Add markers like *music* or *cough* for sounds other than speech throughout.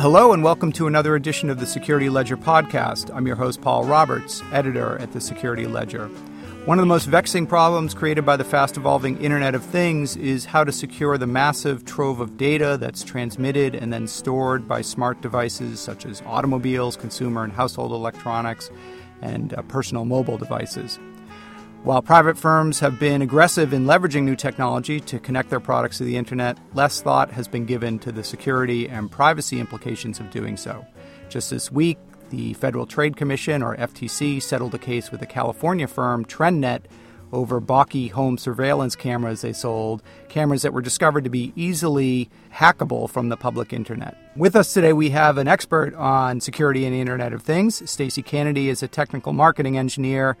Hello, and welcome to another edition of the Security Ledger podcast. I'm your host, Paul Roberts, editor at the Security Ledger. One of the most vexing problems created by the fast evolving Internet of Things is how to secure the massive trove of data that's transmitted and then stored by smart devices such as automobiles, consumer and household electronics, and uh, personal mobile devices. While private firms have been aggressive in leveraging new technology to connect their products to the internet, less thought has been given to the security and privacy implications of doing so. Just this week, the Federal Trade Commission, or FTC, settled a case with a California firm, TrendNet, over balky home surveillance cameras they sold, cameras that were discovered to be easily hackable from the public internet. With us today, we have an expert on security and the Internet of Things. Stacy Cannady is a technical marketing engineer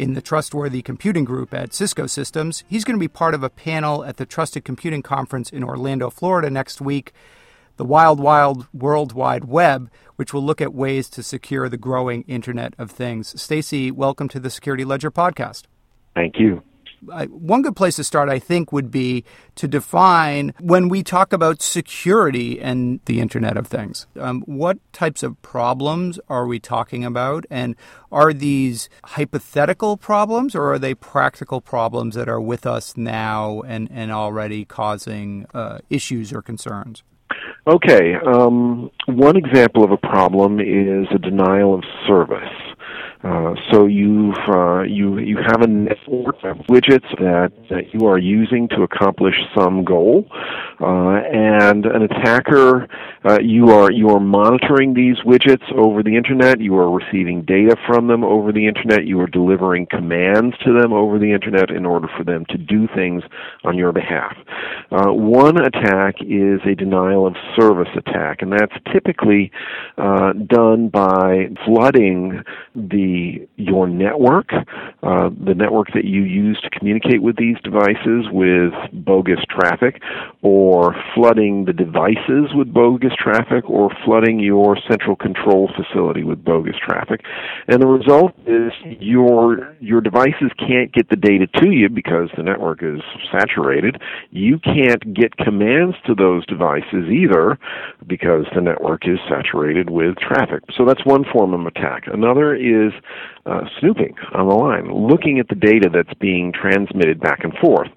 in the Trustworthy Computing Group at Cisco Systems. He's going to be part of a panel at the Trusted Computing Conference in Orlando, Florida next week, the Wild Wild World Wide Web, which will look at ways to secure the growing Internet of Things. Stacy, welcome to the Security Ledger podcast. Thank you one good place to start, I think, would be to define when we talk about security and the Internet of Things. Um, what types of problems are we talking about? And are these hypothetical problems or are they practical problems that are with us now and, and already causing uh, issues or concerns? Okay. Um, one example of a problem is a denial of service. Uh, so you've uh, you you have a network of widgets that, that you are using to accomplish some goal, uh, and an attacker uh, you are you are monitoring these widgets over the internet. You are receiving data from them over the internet. You are delivering commands to them over the internet in order for them to do things on your behalf. Uh, one attack is a denial of service attack, and that's typically done by flooding the your network, uh, the network that you use to communicate with these devices with bogus traffic, or flooding the devices with bogus traffic, or flooding your central control facility with bogus traffic. And the result is your your devices can't get the data to you because the network is saturated. You can't get commands to those devices either because the network is saturated with traffic. So that's one form of attack. Another is uh, snooping on the line, looking at the data that's being transmitted back and forth.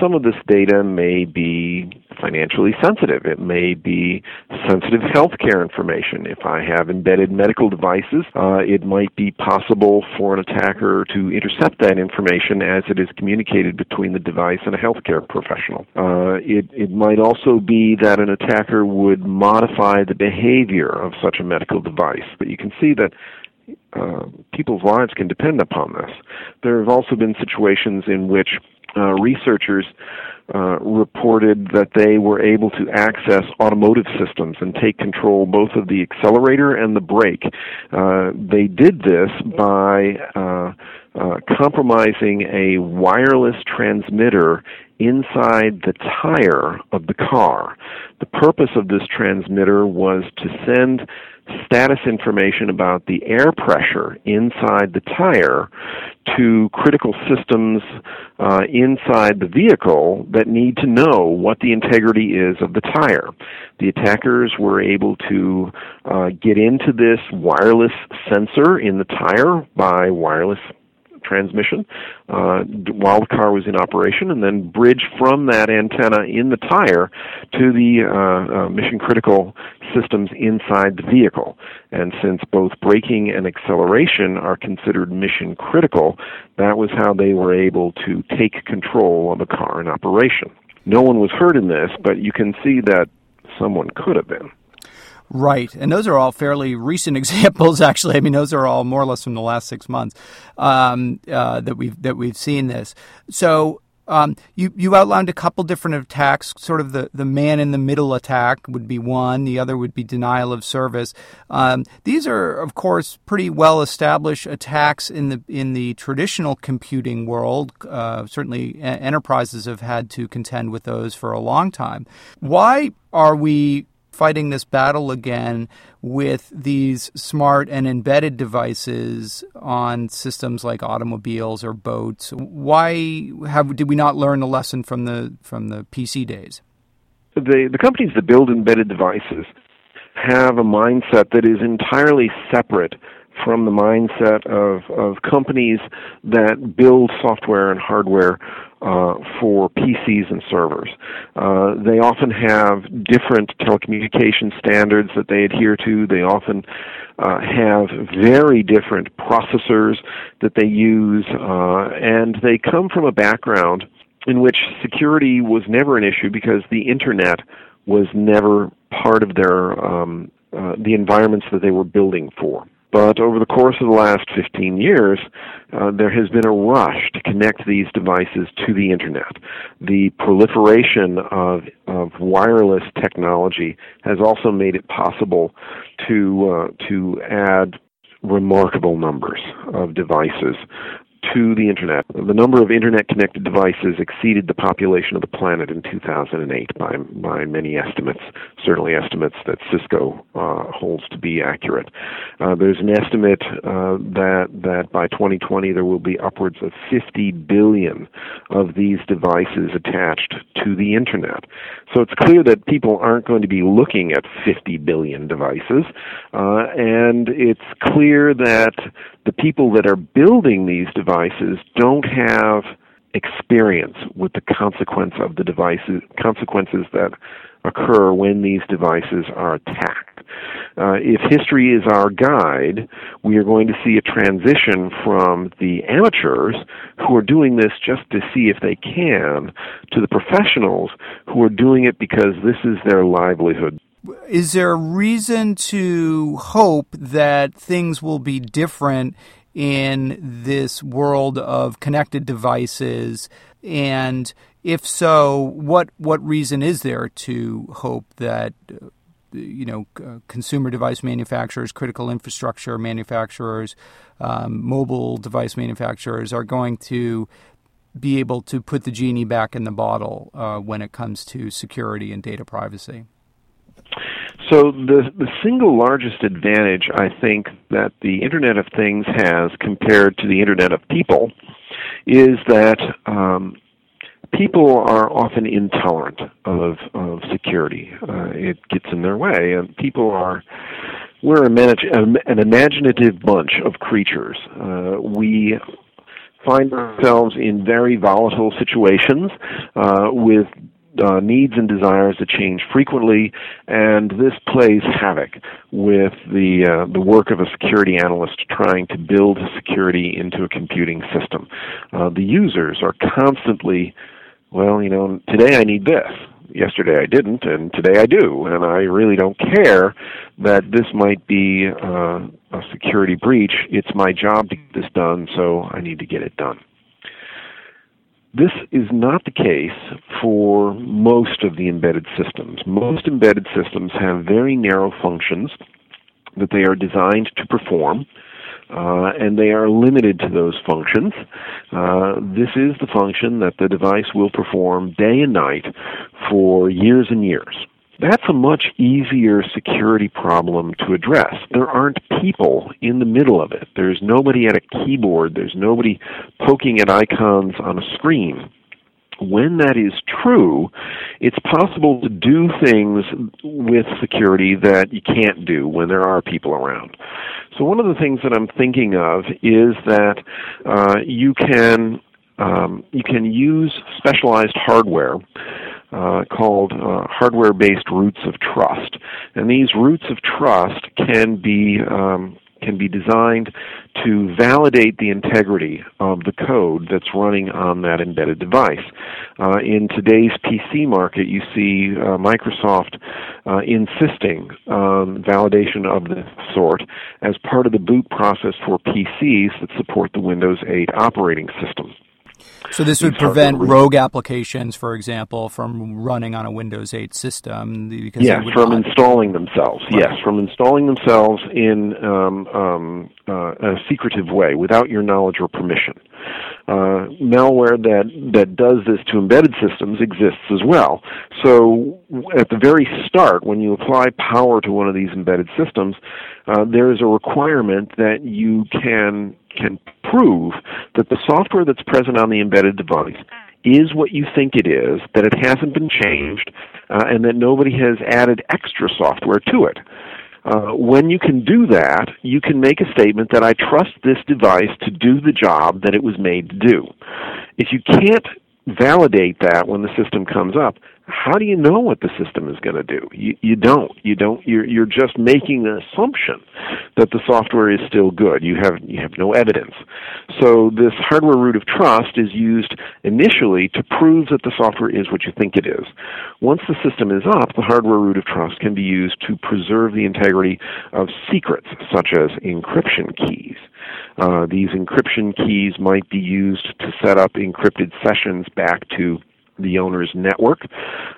Some of this data may be financially sensitive. It may be sensitive healthcare information. If I have embedded medical devices, uh, it might be possible for an attacker to intercept that information as it is communicated between the device and a healthcare professional. Uh, it, it might also be that an attacker would modify the behavior of such a medical device. But you can see that uh, people's lives can depend upon this. There have also been situations in which uh, researchers uh, reported that they were able to access automotive systems and take control both of the accelerator and the brake. Uh, they did this by uh, uh, compromising a wireless transmitter inside the tire of the car. The purpose of this transmitter was to send status information about the air pressure inside the tire to critical systems uh, inside the vehicle that need to know what the integrity is of the tire. The attackers were able to uh, get into this wireless sensor in the tire by wireless transmission uh, while the car was in operation, and then bridge from that antenna in the tire to the uh, uh, mission critical systems inside the vehicle. And since both braking and acceleration are considered mission critical, that was how they were able to take control of a car in operation. No one was hurt in this, but you can see that someone could have been. Right, and those are all fairly recent *laughs* examples. Actually, I mean, those are all more or less from the last six months um, uh, that we've that we've seen this. So, um, you you outlined a couple different attacks. Sort of the, the man in the middle attack would be one. The other would be denial of service. Um, these are, of course, pretty well established attacks in the in the traditional computing world. Uh, certainly, enterprises have had to contend with those for a long time. Why are we fighting this battle again with these smart and embedded devices on systems like automobiles or boats. Why have did we not learn the lesson from the from the PC days? The the companies that build embedded devices have a mindset that is entirely separate from the mindset of, of companies that build software and hardware uh, for PCs and servers. Uh, they often have different telecommunication standards that they adhere to. They often uh, have very different processors that they use, uh, and they come from a background in which security was never an issue because the internet was never part of their um, uh, the environments that they were building for. But over the course of the last 15 years, uh, there has been a rush to connect these devices to the internet. The proliferation of, of wireless technology has also made it possible to, uh, to add remarkable numbers of devices to the internet. The number of internet connected devices exceeded the population of the planet in 2008 by by many estimates. Certainly, estimates that Cisco uh, holds to be accurate. Uh, there's an estimate uh, that that by 2020 there will be upwards of 50 billion of these devices attached to the internet. So it's clear that people aren't going to be looking at 50 billion devices, uh, and it's clear that the people that are building these devices don't have experience with the consequence of the devices consequences that occur when these devices are attacked. Uh, if history is our guide, we are going to see a transition from the amateurs who are doing this just to see if they can to the professionals who are doing it because this is their livelihood is there a reason to hope that things will be different in this world of connected devices? And if so, what what reason is there to hope that you know consumer device manufacturers, critical infrastructure manufacturers, um, mobile device manufacturers are going to be able to put the genie back in the bottle uh, when it comes to security and data privacy? So the the single largest advantage I think that the Internet of Things has compared to the Internet of People is that um, people are often intolerant of of security. Uh, it gets in their way, and people are we're an imaginative bunch of creatures. Uh, we find ourselves in very volatile situations uh, with uh, needs and desires that change frequently, and this plays havoc with the uh, the work of a security analyst trying to build security into a computing system. Uh, the users are constantly, well, you know, today I need this. Yesterday I didn't, and today I do, and I really don't care that this might be uh, a security breach. It's my job to get this done, so I need to get it done. This is not the case for most of the embedded systems. Most embedded systems have very narrow functions that they are designed to perform. Uh, and they are limited to those functions. Uh, this is the function that the device will perform day and night for years and years. That's a much easier security problem to address. There aren't people in the middle of it. There's nobody at a keyboard. There's nobody poking at icons on a screen. When that is true, it's possible to do things with security that you can't do when there are people around. So one of the things that I'm thinking of is that uh, you can um, you can use specialized hardware uh, called uh, hardware based roots of trust. And these roots of trust can be um, can be designed to validate the integrity of the code that's running on that embedded device. Uh, in today's PC market, you see uh, Microsoft uh, insisting on validation of this sort as part of the boot process for PCs that support the Windows 8 operating system. So this would prevent rogue applications, for example, from running on a Windows 8 system. Because yes, from not... installing themselves. Right. Yes, from installing themselves in um, um, uh, a secretive way without your knowledge or permission. Uh, malware that that does this to embedded systems exists as well. So at the very start, when you apply power to one of these embedded systems, uh, there is a requirement that you can can prove that the software that's present on the embedded device is what you think it is, that it hasn't been changed, uh, and that nobody has added extra software to it. Uh, when you can do that, you can make a statement that I trust this device to do the job that it was made to do. If you can't validate that when the system comes up, how do you know what the system is going to do? You, you don't. You don't. You're, you're just making an assumption that the software is still good. You have you have no evidence. So this hardware root of trust is used initially to prove that the software is what you think it is. Once the system is up, the hardware root of trust can be used to preserve the integrity of secrets such as encryption keys. Uh, these encryption keys might be used to set up encrypted sessions back to the owner's network.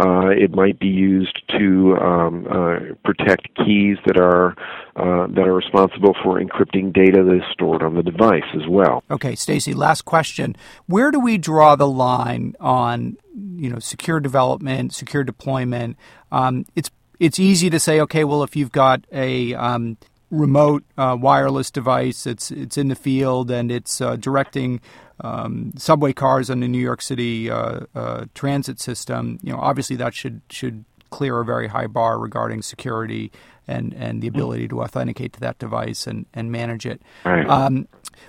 Uh, it might be used to um, uh, protect keys that are uh, that are responsible for encrypting data that is stored on the device as well. Okay, Stacy. Last question: Where do we draw the line on you know secure development, secure deployment? Um, it's it's easy to say, okay, well, if you've got a um, remote uh, wireless device. It's it's in the field and it's uh, directing um, subway cars on the New York City uh, uh, transit system. You know, obviously that should should clear a very high bar regarding security and, and the ability to authenticate to that device and, and manage it. Right. Um,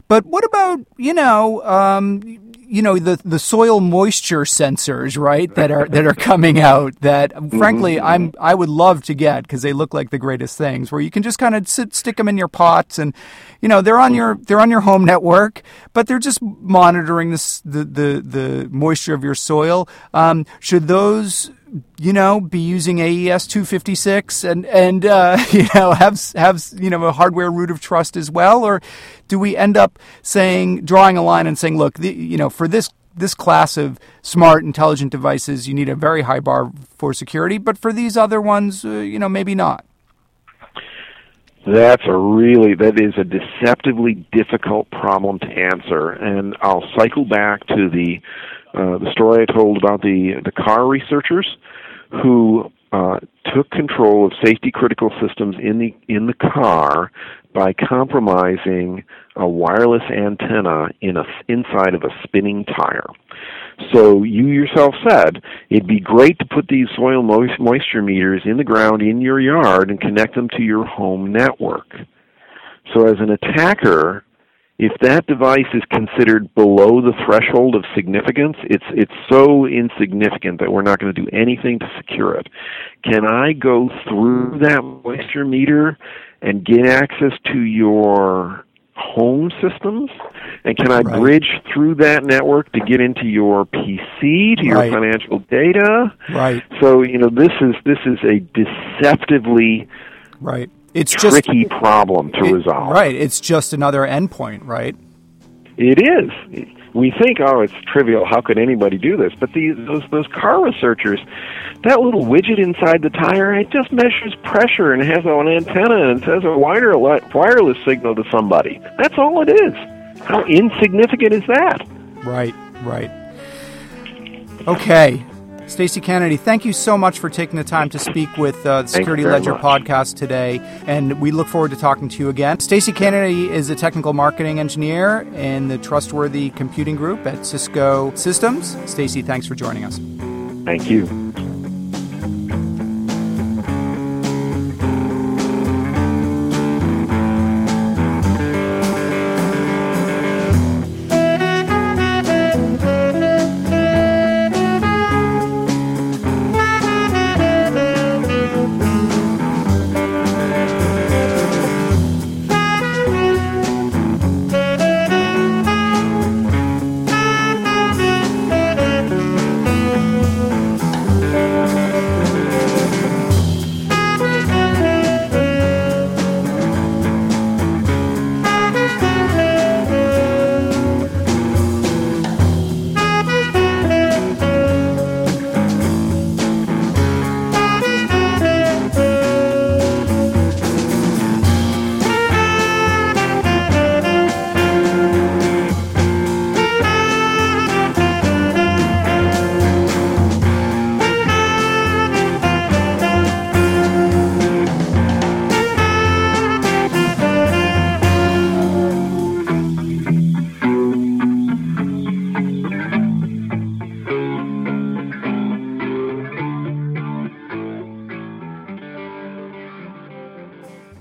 but what about you know um, you know the the soil moisture sensors right that are that are coming out that *laughs* frankly mm-hmm. I'm I would love to get because they look like the greatest things where you can just kind of sit stick them in your pots and you know they're on your they're on your home network but they're just monitoring this the the, the moisture of your soil um, should those you know, be using AES 256 and and uh, *laughs* you know have have you know a hardware root of trust as well, or do we end up saying drawing a line and saying, look, the, you know, for this this class of smart, intelligent devices, you need a very high bar for security, but for these other ones, uh, you know, maybe not. That's a really that is a deceptively difficult problem to answer, and I'll cycle back to the uh, the story I told about the the car researchers who uh, took control of safety critical systems in the in the car by compromising a wireless antenna in a inside of a spinning tire. So you yourself said it'd be great to put these soil moisture meters in the ground in your yard and connect them to your home network. So as an attacker, if that device is considered below the threshold of significance, it's it's so insignificant that we're not going to do anything to secure it. Can I go through that moisture meter and get access to your home systems? And can I right. bridge through that network to get into your PC, to your right. financial data? Right. So, you know, this is this is a deceptively right it's just a tricky just, problem to it, resolve. Right. It's just another endpoint, right? It is. We think, oh, it's trivial. How could anybody do this? But these those those car researchers, that little widget inside the tire, it just measures pressure and has an antenna and says a wire, wireless signal to somebody. That's all it is. How insignificant is that? Right. Right. Okay. Stacy Cannady, thank you so much for taking the time to speak with uh, the Security Ledger much. podcast today, and we look forward to talking to you again. Stacy Cannady is a technical marketing engineer in the Trustworthy Computing Group at Cisco Systems. Stacy, thanks for joining us. Thank you.